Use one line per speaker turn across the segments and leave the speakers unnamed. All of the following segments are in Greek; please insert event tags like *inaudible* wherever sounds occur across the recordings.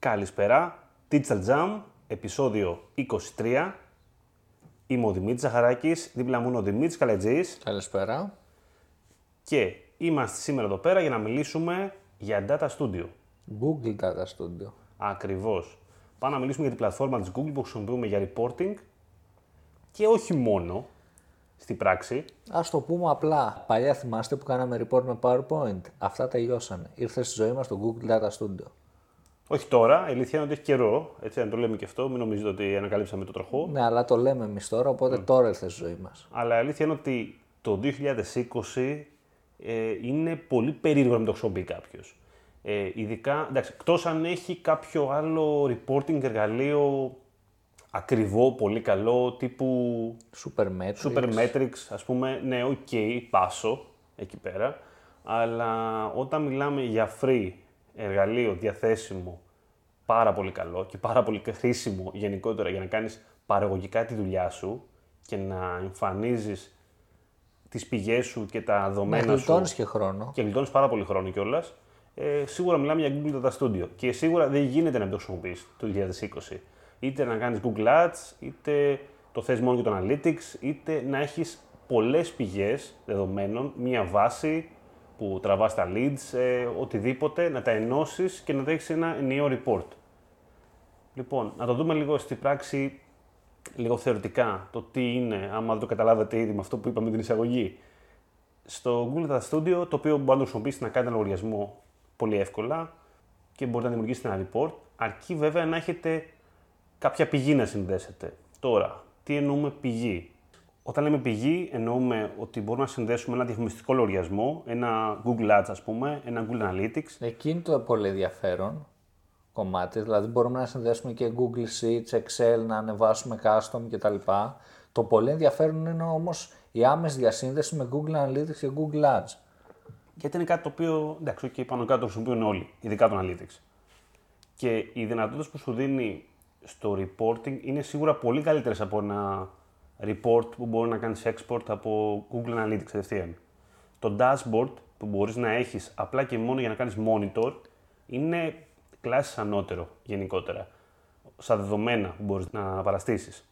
Καλησπέρα. Digital Jam, επεισόδιο 23. Είμαι ο Δημήτρης Ζαχαράκης, δίπλα μου είναι ο Δημήτρης Καλετζής
Καλησπέρα.
και είμαστε σήμερα εδώ πέρα για να μιλήσουμε για Data Studio.
Google Data Studio.
Ακριβώς. Πάμε να μιλήσουμε για την πλατφόρμα της Google που χρησιμοποιούμε για reporting και όχι μόνο στην πράξη.
Ας το πούμε απλά. Παλιά θυμάστε που κάναμε report με PowerPoint. Αυτά τελειώσανε. Ήρθε στη ζωή μας το Google Data Studio.
Όχι τώρα, η αλήθεια είναι ότι έχει καιρό, έτσι να το λέμε και αυτό, μην νομίζετε ότι ανακαλύψαμε τον τροχό.
Ναι, αλλά το λέμε εμείς τώρα, οπότε τώρα ήρθε στη ζωή μας.
Αλλά η αλήθεια είναι ότι το 2020 ε, είναι πολύ περίεργο να μην το χρησιμοποιεί κάποιος. Ε, ειδικά, εντάξει, εκτός αν έχει κάποιο άλλο reporting εργαλείο ακριβό, πολύ καλό, τύπου
Supermetrics.
Supermetrics, ας πούμε, ναι, οκ, πάσο εκεί πέρα. Αλλά όταν μιλάμε για free εργαλείο διαθέσιμο, πάρα πολύ καλό και πάρα πολύ χρήσιμο γενικότερα για να κάνεις παραγωγικά τη δουλειά σου και να εμφανίζεις τις πηγές σου και τα
Να
δεδομένα σου
γλιτώνεις και χρόνο.
και γλιτώνεις πάρα πολύ χρόνο κιόλας. Ε, σίγουρα μιλάμε για Google Data Studio και σίγουρα δεν γίνεται να μην το χρησιμοποιήσει το 2020. Είτε να κάνεις Google Ads, είτε το θες μόνο για το Analytics, είτε να έχεις πολλές πηγές δεδομένων, μία βάση που τραβάς τα leads, ε, οτιδήποτε, να τα ενώσεις και να τα έχει ένα ενιαίο report. Λοιπόν, να το δούμε λίγο στην πράξη, λίγο θεωρητικά, το τι είναι, άμα δεν το καταλάβατε ήδη με αυτό που είπαμε την εισαγωγή. Στο Google Data Studio, το οποίο μπορεί να το χρησιμοποιήσετε να κάνετε ένα λογαριασμό πολύ εύκολα και μπορείτε να δημιουργήσετε ένα report, αρκεί βέβαια να έχετε κάποια πηγή να συνδέσετε. Τώρα, τι εννοούμε πηγή; Όταν λέμε πηγή, εννοούμε ότι μπορούμε να συνδέσουμε ένα διαφημιστικό λογαριασμό, ένα Google Ads ας πούμε, ένα Google Analytics,
Εκείνη το πολύ ενδιαφέρον κομμάτι, δηλαδή μπορούμε να συνδέσουμε και Google Sheets, Excel, να ανεβάσουμε custom κτλ. Το πολύ ενδιαφέρον είναι όμως η άμεση διασύνδεση με Google Analytics και Google Ads.
Γιατί είναι κάτι το οποίο, εντάξει, okay, πάνω κάτω το χρησιμοποιούν όλοι, ειδικά το Analytics. Και οι δυνατότητες που σου δίνει στο reporting είναι σίγουρα πολύ καλύτερες από ένα report που μπορεί να κάνεις export από Google Analytics κατευθείαν. Το dashboard που μπορείς να έχεις απλά και μόνο για να κάνεις monitor είναι κλάσει ανώτερο γενικότερα. Στα δεδομένα που μπορείς να παραστήσεις.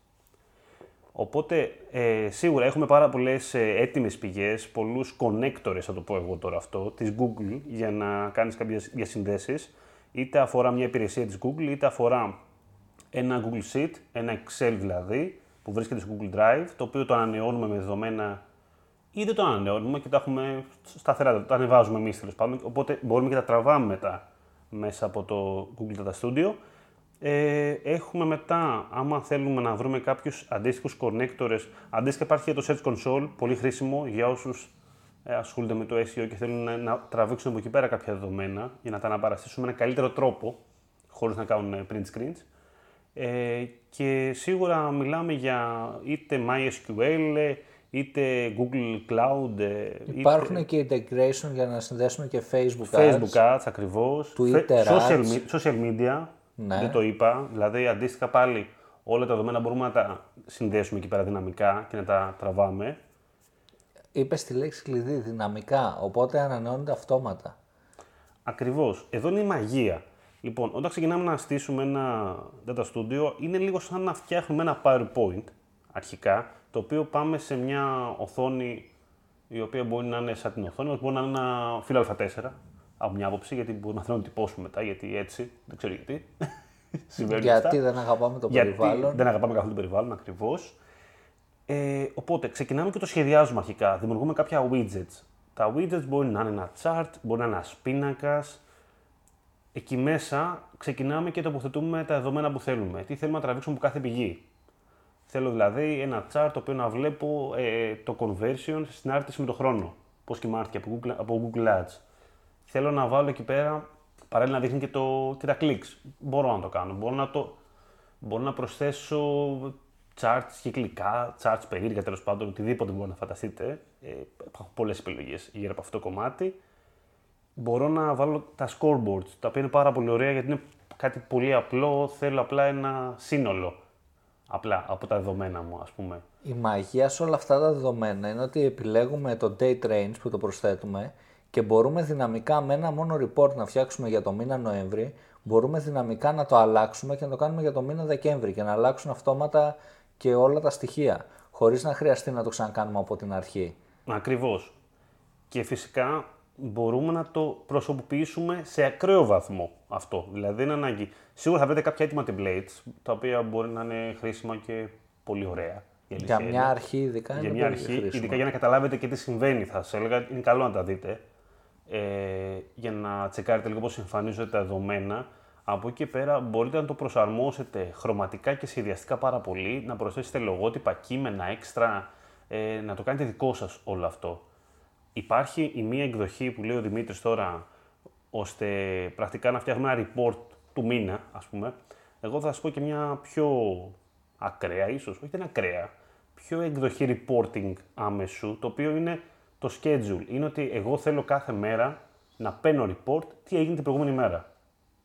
Οπότε ε, σίγουρα έχουμε πάρα πολλές ε, έτοιμες πηγές, πολλούς connectors, θα το πω εγώ τώρα αυτό, της Google για να κάνεις κάποιες διασυνδέσεις. Είτε αφορά μια υπηρεσία της Google, είτε αφορά ένα Google Sheet, ένα Excel δηλαδή, που βρίσκεται στο Google Drive, το οποίο το ανανεώνουμε με δεδομένα ή δεν το ανανεώνουμε και το έχουμε σταθερά, το ανεβάζουμε εμείς τέλος πάντων. Οπότε μπορούμε και τα τραβάμε μετά μέσα από το Google Data Studio. Ε, έχουμε μετά, άμα θέλουμε να βρούμε κάποιους αντίστοιχους connectors, αντίστοιχα υπάρχει και το Search Console, πολύ χρήσιμο για όσους ε, ασχολούνται με το SEO και θέλουν να, να τραβήξουν από εκεί πέρα κάποια δεδομένα για να τα αναπαραστήσουν με ένα καλύτερο τρόπο, χωρίς να κάνουν ε, print screens. Ε, και σίγουρα μιλάμε για είτε MySQL, ε, είτε Google Cloud, ε,
Υπάρχουν
είτε
και integration για να συνδέσουμε και Facebook Ads.
Facebook Ads ακριβώς,
Twitter
Fe- social,
Ads.
me- social media,
Ναι.
δεν το είπα, δηλαδή αντίστοιχα πάλι όλα τα δεδομένα μπορούμε να τα συνδέσουμε εκεί πέρα δυναμικά και να τα τραβάμε.
Είπες τη λέξη κλειδί δυναμικά, οπότε ανανεώνεται αυτόματα.
Ακριβώς. Εδώ είναι η μαγεία. Λοιπόν, όταν ξεκινάμε να στήσουμε ένα data studio, είναι λίγο σαν να φτιάχνουμε ένα PowerPoint αρχικά, το οποίο πάμε σε μια οθόνη η οποία μπορεί να είναι σαν την οθόνη, μπορεί να είναι ένα φύλλο Α4 από μια άποψη, γιατί μπορούμε να θέλουμε να τυπώσουμε μετά, γιατί έτσι, δεν ξέρω γιατί. *laughs* Συμβαίνουν
Γιατί
αυτά.
δεν αγαπάμε το
Γιατί
περιβάλλον.
δεν αγαπάμε καθόλου το περιβάλλον, ακριβώς. Ε, οπότε, ξεκινάμε και το σχεδιάζουμε αρχικά. Δημιουργούμε κάποια widgets. Τα widgets μπορεί να είναι ένα chart, μπορεί να είναι ένας πίνακας. Εκεί μέσα ξεκινάμε και τοποθετούμε τα δεδομένα που θέλουμε. Τι θέλουμε να τραβήξουμε από κάθε πηγή. Θέλω δηλαδή ένα chart το οποίο να βλέπω ε, το conversion στην άρτηση με το χρόνο. Πώς κοιμάθηκε από Google, από Google Ads. Θέλω να βάλω εκεί πέρα παράλληλα να δείχνει και, το, και τα clicks. Μπορώ να το κάνω. Μπορώ να, το, μπορώ να προσθέσω charts κυκλικά, charts περίεργα τέλος πάντων, οτιδήποτε μπορεί να φανταστείτε. Ε, υπάρχουν πολλές επιλογές γύρω από αυτό το κομμάτι. Μπορώ να βάλω τα scoreboards, τα οποία είναι πάρα πολύ ωραία γιατί είναι κάτι πολύ απλό. Θέλω απλά ένα σύνολο απλά από τα δεδομένα μου, ας πούμε.
Η μαγεία σε όλα αυτά τα δεδομένα είναι ότι επιλέγουμε το date range που το προσθέτουμε και μπορούμε δυναμικά με ένα μόνο report να φτιάξουμε για το μήνα Νοέμβρη, μπορούμε δυναμικά να το αλλάξουμε και να το κάνουμε για το μήνα Δεκέμβρη και να αλλάξουν αυτόματα και όλα τα στοιχεία, χωρίς να χρειαστεί να το ξανακάνουμε από την αρχή.
Ακριβώς. Και φυσικά μπορούμε να το προσωποποιήσουμε σε ακραίο βαθμό αυτό. Δηλαδή δεν είναι ανάγκη. Σίγουρα θα βρείτε κάποια έτοιμα templates, τα οποία μπορεί να είναι χρήσιμα και πολύ ωραία. η αλήθεια
Για μια
είναι.
αρχή ειδικά
για
είναι
μια
πολύ
αρχή,
χρήσιμο.
ειδικά για να καταλάβετε και τι συμβαίνει, θα σας έλεγα, είναι καλό να τα δείτε. Ε, για να τσεκάρετε λίγο πώς εμφανίζονται τα δεδομένα. Από εκεί και πέρα μπορείτε να το προσαρμόσετε χρωματικά και σχεδιαστικά πάρα πολύ, να προσθέσετε λογότυπα, κείμενα, έξτρα, ε, να το κάνετε δικό σας όλο αυτό. Υπάρχει η μία εκδοχή που λέει ο Δημήτρης τώρα, ώστε πρακτικά να φτιάχνουμε ένα report του μήνα, ας πούμε. Εγώ θα σας πω και μια πιο ακραία, ίσως, όχι δεν είναι ακραία, πιο εκδοχή reporting άμεσου, το οποίο είναι το schedule. Είναι ότι εγώ θέλω κάθε μέρα να παίρνω report τι έγινε την προηγούμενη μέρα.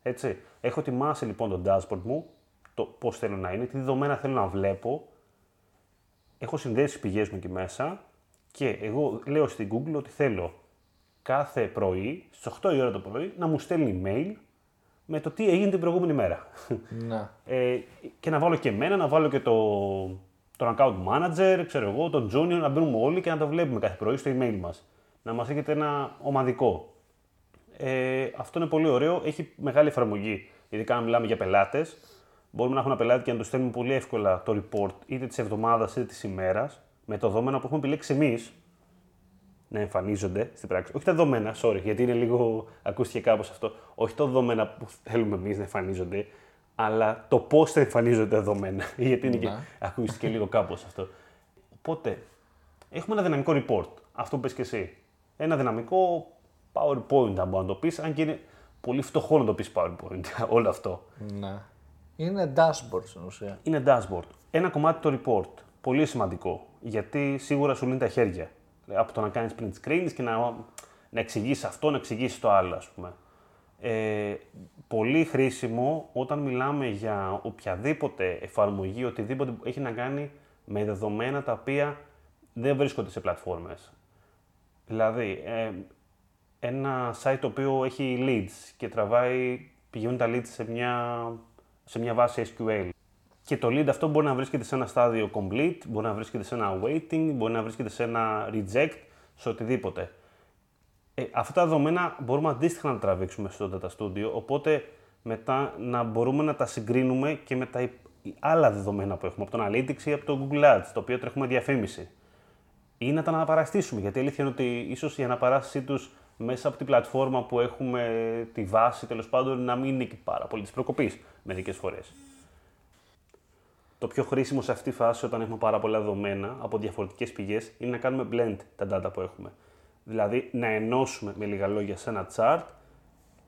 Έτσι. Έχω ετοιμάσει λοιπόν το dashboard μου, το πώς θέλω να είναι, τι δεδομένα θέλω να βλέπω, έχω συνδέσει τις πηγές μου εκεί μέσα και εγώ λέω στην Google ότι θέλω κάθε πρωί, στις 8 η ώρα το πρωί, να μου στέλνει email με το τι έγινε την προηγούμενη μέρα.
Ναι.
Ε, και να βάλω και εμένα, να βάλω και το, τον account manager, ξέρω εγώ, τον junior, να μπαίνουμε όλοι και να το βλέπουμε κάθε πρωί στο email μας. Να μας έχετε ένα ομαδικό. Ε, αυτό είναι πολύ ωραίο, έχει μεγάλη εφαρμογή, ειδικά αν μιλάμε για πελάτες. Μπορούμε να έχουμε ένα πελάτη και να του στέλνουμε πολύ εύκολα το report είτε της εβδομάδας είτε της ημέρας με το δεδομένα που έχουμε επιλέξει εμείς να εμφανίζονται στην πράξη. Όχι τα δεδομένα, sorry, γιατί είναι λίγο. ακούστηκε κάπως αυτό. Όχι τα δεδομένα που θέλουμε εμείς να εμφανίζονται, αλλά το πώς θα εμφανίζονται τα δεδομένα. *laughs* γιατί είναι και.
Ναι.
ακούστηκε λίγο κάπως αυτό. Οπότε, έχουμε ένα δυναμικό report. Αυτό που πες και εσύ. Ένα δυναμικό PowerPoint, αν μπορεί να το πεις, αν και είναι πολύ φτωχό να το πεις PowerPoint *laughs* όλο αυτό.
ναι. Είναι dashboard στην ουσία.
Είναι dashboard. Ένα κομμάτι το report. Πολύ σημαντικό. Γιατί σίγουρα σου λύνει τα χέρια. Από το να κάνεις print screens και να, να εξηγήσεις αυτό, να εξηγήσεις το άλλο, ας πούμε. Ε, πολύ χρήσιμο όταν μιλάμε για οποιαδήποτε εφαρμογή, οτιδήποτε που έχει να κάνει με δεδομένα τα οποία δεν βρίσκονται σε πλατφόρμες. Δηλαδή, ε, ένα site το οποίο έχει leads και τραβάει, πηγαίνουν τα leads σε μια, σε μια βάση SQL. Και το lead αυτό μπορεί να βρίσκεται σε ένα στάδιο complete, μπορεί να βρίσκεται σε ένα waiting, μπορεί να βρίσκεται σε ένα reject, σε οτιδήποτε. Ε, αυτά τα δεδομένα μπορούμε αντίστοιχα να τα τραβήξουμε στο Data Studio, οπότε μετά να μπορούμε να τα συγκρίνουμε και με τα υπ- άλλα δεδομένα που έχουμε από το Analytics ή από το Google Ads, το οποίο τρέχουμε διαφήμιση. Ή να τα αναπαραστήσουμε, γιατί η αλήθεια είναι ότι ίσως η αναπαράστασή τους μέσα από την πλατφόρμα που έχουμε τη βάση, τέλος πάντων, να μην είναι και πάρα πολύ της προκοπής μερικές φορές. Το πιο χρήσιμο σε αυτή τη φάση, όταν έχουμε πάρα πολλά δεδομένα από διαφορετικές πηγές, είναι να κάνουμε blend τα data που έχουμε. Δηλαδή, να ενώσουμε με λίγα λόγια σε ένα chart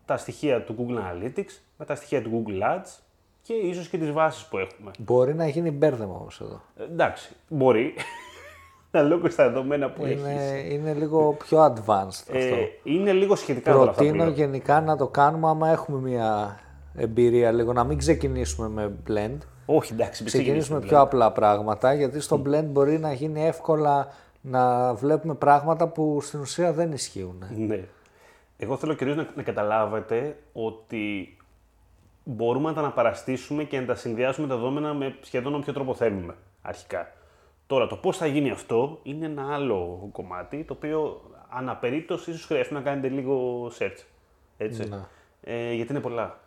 τα στοιχεία του Google Analytics με τα στοιχεία του Google Ads και ίσως και τις βάσεις που έχουμε.
Μπορεί να γίνει μπέρδεμα όμως εδώ.
Ε, εντάξει, μπορεί. *laughs* Αναλόγω στα δεδομένα που έχεις.
Είναι, είναι λίγο πιο advanced αυτό.
Ε, είναι λίγο σχετικά τώρα αυτά που
Προτείνω
λέω.
γενικά να το κάνουμε άμα έχουμε μια εμπειρία λίγο, να μην ξεκινήσουμε με blend.
Όχι, εντάξει, μην
Ξεκινήσουμε
ξεκινήσουμε
πιο απλά πράγματα, γιατί στο blend μπορεί να γίνει εύκολα να βλέπουμε πράγματα που στην ουσία δεν ισχύουν.
Ναι. Εγώ θέλω κυρίως να, να καταλάβετε ότι μπορούμε να τα αναπαραστήσουμε και να τα συνδυάσουμε τα δεδομένα με σχεδόν όποιο τρόπο θέλουμε αρχικά. Τώρα, το πώς θα γίνει αυτό είναι ένα άλλο κομμάτι, το οποίο αναπερίπτωση ίσως χρειαστεί να κάνετε λίγο search. Έτσι.
Ναι.
Ε, γιατί είναι πολλά.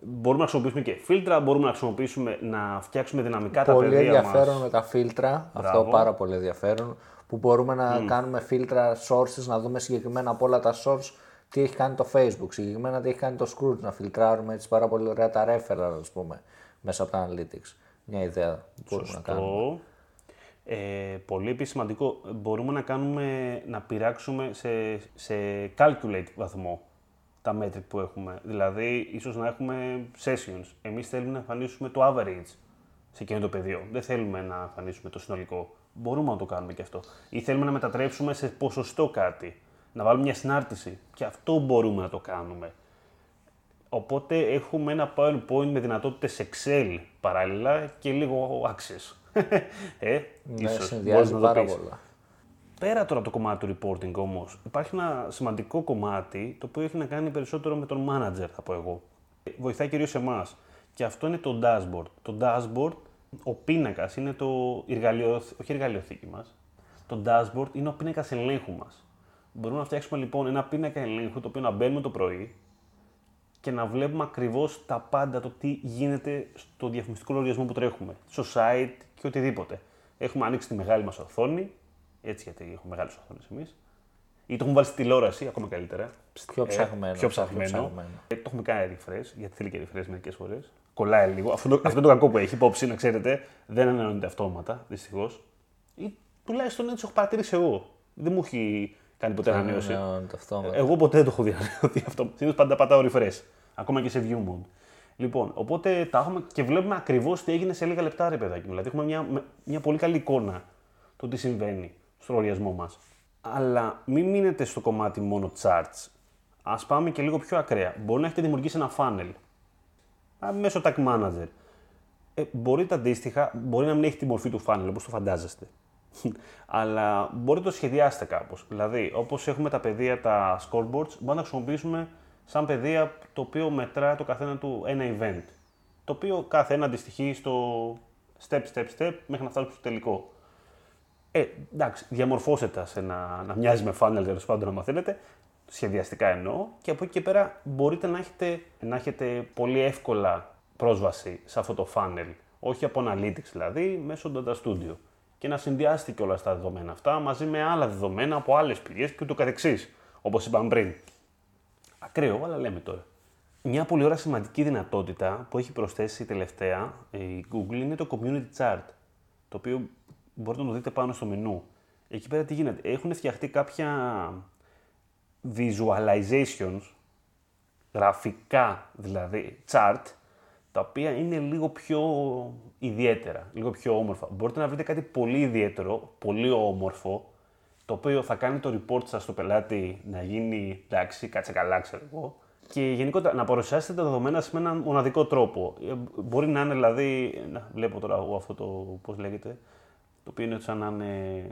Μπορούμε να χρησιμοποιήσουμε και φίλτρα, μπορούμε να χρησιμοποιήσουμε να φτιάξουμε δυναμικά τα
Πολύ
πεδία
ενδιαφέρον
μας.
με τα φίλτρα,
Μπράβο.
αυτό πάρα πολύ ενδιαφέρον, που μπορούμε να κάνουμε φίλτρα sources, να δούμε συγκεκριμένα από όλα τα source τι έχει κάνει το Facebook, συγκεκριμένα τι έχει κάνει το Scrooge, να φιλτράρουμε έτσι πάρα πολύ ωραία τα referral, ας πούμε, μέσα από τα analytics. Μια ιδέα που μπορούμε να κάνουμε.
Αυτό. Ε, πολύ επίσης σημαντικό, μπορούμε να κάνουμε, να πειράξουμε σε, σε calculate βαθμό τα metric που έχουμε. Δηλαδή, ίσως να έχουμε sessions. Εμείς θέλουμε να εμφανίσουμε το average σε εκείνο το πεδίο. Δεν θέλουμε να εμφανίσουμε το συνολικό. Μπορούμε να το κάνουμε και αυτό. Ή θέλουμε να μετατρέψουμε σε ποσοστό κάτι. Να βάλουμε μια συνάρτηση. Και αυτό μπορούμε να το κάνουμε. Οπότε έχουμε ένα PowerPoint με δυνατότητες Excel παράλληλα και λίγο Access. *laughs* ε,
Ναι,
ίσως,
συνδυάζει
μπορείς να το
πάρα
πεις.
πολλά.
Πέρα τώρα από το κομμάτι του reporting όμως, υπάρχει ένα σημαντικό κομμάτι το οποίο έχει να κάνει περισσότερο με τον manager, θα πω εγώ. Βοηθάει κυρίως εμάς. Και αυτό είναι το dashboard. Το dashboard, ο πίνακας είναι το εργαλείο, όχι εργαλειοθήκη μας. Το dashboard είναι ο πίνακας ελέγχου μας. Μπορούμε να φτιάξουμε λοιπόν ένα πίνακα ελέγχου το οποίο να μπαίνουμε το πρωί και να βλέπουμε ακριβώς τα πάντα, το τι γίνεται στο διαφημιστικό λογαριασμό που τρέχουμε, στο site και οτιδήποτε. Έχουμε ανοίξει τη μεγάλη μας οθόνη, έτσι γιατί έχουμε μεγάλες οθόνες εμείς. Ή το έχουμε βάλει στη τηλεόραση, ακόμα καλύτερα.
Πιο ψαχμένο.
Ε, πιο ψαχμένο. Ε, το έχουμε κάνει refresh, γιατί θέλει και refresh μερικές φορές. Κολλάει λίγο. Αυτό, το, αυτό είναι το κακό που έχει υπόψη, να ξέρετε. Δεν ανανεώνεται αυτόματα, δυστυχώς. Ή τουλάχιστον έτσι έχω παρατηρήσει εγώ. Δεν μου έχει κάνει ποτέ ανανέωση. Εγώ ποτέ δεν το έχω δει ανανεωθεί αυτό. Συνήθως πάντα πατάω refresh. Ακόμα και σε view mode. Λοιπόν, οπότε τα έχουμε και βλέπουμε ακριβώς τι έγινε σε λίγα λεπτά, ρε παιδάκι. Δηλαδή, έχουμε μια, μια πολύ καλή εικόνα το τι συμβαίνει στο λογαριασμό μας. Αλλά μην μείνετε στο κομμάτι μόνο charts. Α πάμε και λίγο πιο ακραία. Μπορεί να έχετε δημιουργήσει ένα funnel μέσω tag manager. Ε, μπορείτε αντίστοιχα, μπορεί να μην έχει τη μορφή του funnel όπως το φαντάζεστε. *laughs* Αλλά μπορείτε να το σχεδιάσετε κάπως. Δηλαδή, όπως έχουμε τα πεδία, τα scoreboards, μπορούμε να τα χρησιμοποιήσουμε σαν πεδία το οποίο μετράει το καθένα του ένα event. Το οποίο κάθε ένα αντιστοιχεί στο step, step, step μέχρι να φτάσουμε στο τελικό. Ε, εντάξει, διαμορφώστε τα σε να, να μοιάζει με funnel τέλος πάντων, να μαθαίνετε, σχεδιαστικά εννοώ, και από εκεί και πέρα μπορείτε να έχετε, να έχετε πολύ εύκολα πρόσβαση σε αυτό το funnel. Όχι από analytics δηλαδή, μέσω Data Studio. Και να συνδυάσετε και όλα τα δεδομένα αυτά μαζί με άλλα δεδομένα από άλλες πηγές και ούτω καθεξής. Όπως είπαμε πριν. Ακραίο, αλλά λέμε τώρα. Μια πολύ ωραία σημαντική δυνατότητα που έχει προσθέσει τελευταία η Google είναι το Community Chart, το οποίο μπορείτε να το δείτε πάνω στο μενού. Εκεί πέρα τι γίνεται; Έχουν φτιαχτεί κάποια visualizations, γραφικά δηλαδή, chart, τα οποία είναι λίγο πιο ιδιαίτερα, λίγο πιο όμορφα. Μπορείτε να βρείτε κάτι πολύ ιδιαίτερο, πολύ όμορφο, το οποίο θα κάνει το report σας στο πελάτη να γίνει εντάξει, κάτσε καλά, ξέρω εγώ, και γενικότερα να παρουσιάσετε τα δεδομένα με έναν μοναδικό τρόπο. Ε, μπορεί να είναι δηλαδή, να, βλέπω τώρα εγώ αυτό το, πώς λέγεται, το οποίο είναι σαν να είναι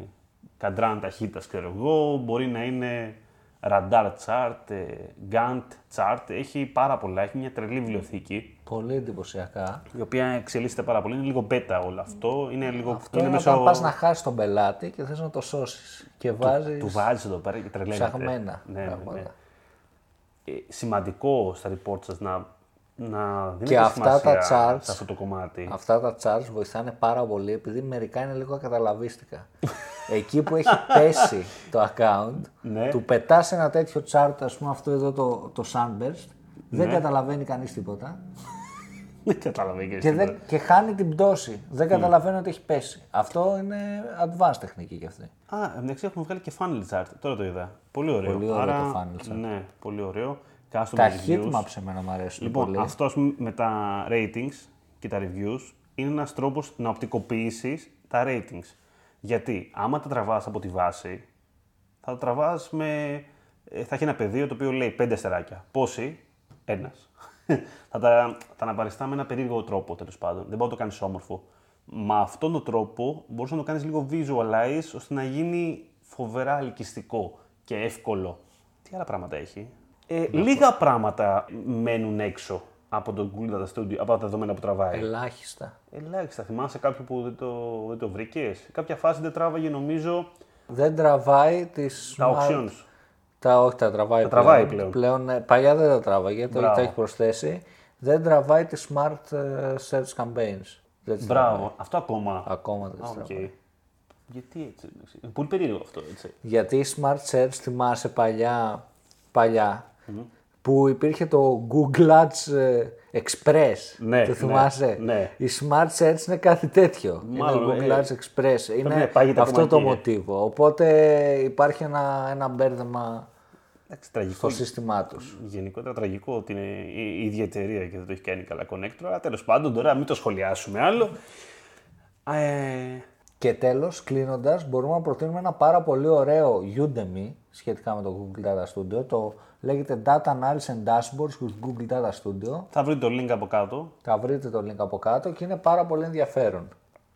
καντράν ταχύτητας, ξέρω εγώ, μπορεί να είναι radar chart, ε, Gantt chart, έχει πάρα πολλά, έχει μια τρελή βιβλιοθήκη.
Πολύ εντυπωσιακά.
Η οποία εξελίσσεται πάρα πολύ, είναι λίγο beta όλο αυτό. Είναι λίγο,
αυτό είναι, μέσω... όταν πας να χάσεις τον πελάτη και θες να το σώσεις και βάζεις...
Του, του βάζεις εδώ πέρα και τρελαίνεται.
Ψαχμένα.
Ναι, ναι, ναι. Ε, σημαντικό στα report σας να να δίνετε
και αυτά τα charts,
σε αυτό το κομμάτι.
Αυτά τα charts βοηθάνε πάρα πολύ επειδή μερικά είναι λίγο ακαταλαβίστικα. *laughs* Εκεί που έχει πέσει το account, ναι. του πετάς ένα τέτοιο chart, ας πούμε αυτό εδώ το, το Sunburst, δεν ναι. καταλαβαίνει κανείς τίποτα. *laughs*
Δεν καταλαβαίνει
και, δεν, και χάνει την πτώση. Δεν καταλαβαίνει ότι έχει πέσει. Αυτό είναι advanced τεχνική κι αυτή.
Α, εντάξει, έχουμε βγάλει και funnel chart. Τώρα το είδα. Πολύ ωραίο.
Πολύ ωραίο Άρα, το funnel chart.
Ναι, πολύ ωραίο.
Τα heatmaps εμένα μου αρέσουν
λοιπόν,
πολύ.
Αυτός με τα ratings και τα reviews είναι ένας τρόπος να οπτικοποιήσεις τα ratings. Γιατί άμα τα τραβάς από τη βάση, θα τα τραβάς με... Ε, θα έχει ένα πεδίο το οποίο λέει πέντε αστεράκια. Πόσοι, ένας. *laughs* θα τα, τα αναπαριστά με ένα περίεργο τρόπο τέλος πάντων. Δεν μπορεί να το κάνεις όμορφο. Με αυτόν τον τρόπο μπορεί να το κάνεις λίγο visualize ώστε να γίνει φοβερά ελκυστικό και εύκολο. Τι άλλα πράγματα έχει; Ε, λίγα πράγματα μένουν έξω από το Google Data Studio, από τα δεδομένα που τραβάει.
Ελάχιστα.
Ελάχιστα. Θυμάσαι κάποιο που δεν το, δεν το βρήκες; κάποια φάση δεν τράβαγε νομίζω.
Δεν τραβάει τις...
Τα options.
Τα, όχι, τα τραβάει,
τα τραβάει πλέον.
πλέον. Ε, παλιά δεν τα τράβαγε, το έχει προσθέσει. Δεν τραβάει τις smart ε, search campaigns.
Δεν Μπράβο. Τραβάει. Αυτό ακόμα.
Ακόμα δεν ah, okay.
Γιατί έτσι. Είναι πολύ περίεργο αυτό. Έτσι.
Γιατί η smart search θυμάσαι παλιά, παλιά που υπήρχε το Google Ads ε, Express.
Ναι,
το θυμάσαι;
Ναι, ναι.
Η Smart Search είναι κάτι τέτοιο.
Μάλλον,
είναι Google ε, Ads Express. Είναι αυτό το μοτίβο. Οπότε υπάρχει ένα, ένα μπέρδεμα στο σύστημά τους.
Γενικότερα τραγικό ότι είναι η ίδια εταιρεία και δεν το έχει κάνει καλά connector. Αλλά τέλος πάντων τώρα μην το σχολιάσουμε άλλο.
Ε... Και τέλος, κλείνοντας, μπορούμε να προτείνουμε ένα πάρα πολύ ωραίο Udemy σχετικά με το Google Data Studio. Το λέγεται Data Analysis and Dashboards with Google Data Studio.
Θα βρείτε το link από κάτω.
Θα βρείτε το link από κάτω και είναι πάρα πολύ ενδιαφέρον.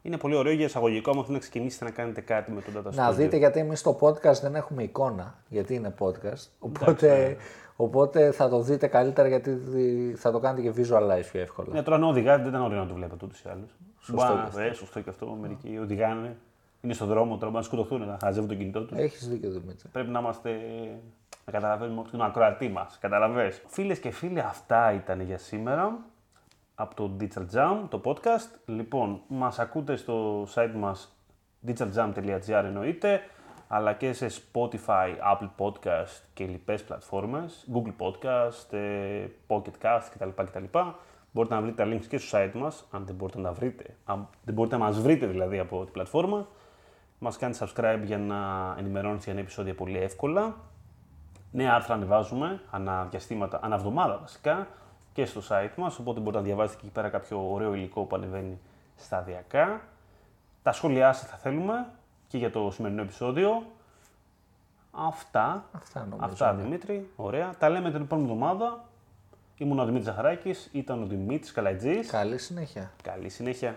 Είναι πολύ ωραίο για εισαγωγικό, άμα θέλετε να ξεκινήσετε να κάνετε κάτι με τον Data
Να
Studio.
δείτε γιατί εμείς στο podcast δεν έχουμε εικόνα, γιατί είναι podcast. Οπότε, οπότε θα το δείτε καλύτερα γιατί δι- θα το κάνετε και visualize πιο εύκολα.
Ναι, τώρα αν οδηγάτε δεν ήταν ωραίο να το βλέπετε ούτως ή άλλως.
Σωστό
Σωστό, ε, σωστό και αυτό. Μερικοί οδηγάνε, είναι στον δρόμο τώρα, να σκοτωθούν, να χαζεύουν το κινητό τους.
Έχεις δίκιο Δημήτρη.
Πρέπει να είμαστε. να καταλαβαίνουμε τον ακροατή μας. Καταλαβέ. Φίλες και φίλοι, αυτά ήταν για σήμερα από το Digital Jam, το podcast. Λοιπόν, μας ακούτε στο site μας digitaljam.gr εννοείται, αλλά και σε Spotify, Apple Podcast και λοιπές πλατφόρμες, Google Podcast, ε, Pocket Cast κτλ. κτλ. Μπορείτε να βρείτε τα links και στο site μας, αν δεν μπορείτε να τα βρείτε, αν δεν μπορείτε να μας βρείτε δηλαδή από την πλατφόρμα. Μας κάνετε subscribe για να ενημερώνετε για νέα επεισόδια πολύ εύκολα. Νέα άρθρα ανεβάζουμε, ανά διαστήματα, ανά εβδομάδα βασικά, και στο site μας, οπότε μπορείτε να διαβάσετε και εκεί πέρα κάποιο ωραίο υλικό που ανεβαίνει σταδιακά. Τα σχόλιά σας θα θέλουμε και για το σημερινό επεισόδιο. Αυτά.
Αυτά νομίζω.
Αυτά, Δημήτρη. Ωραία. Τα λέμε την επόμενη εβδομάδα. Ήμουν ο Δημήτρης Ζαχαράκης, ήταν ο Δημήτρης Καλατζής.
Καλή συνέχεια.
Καλή συνέχεια.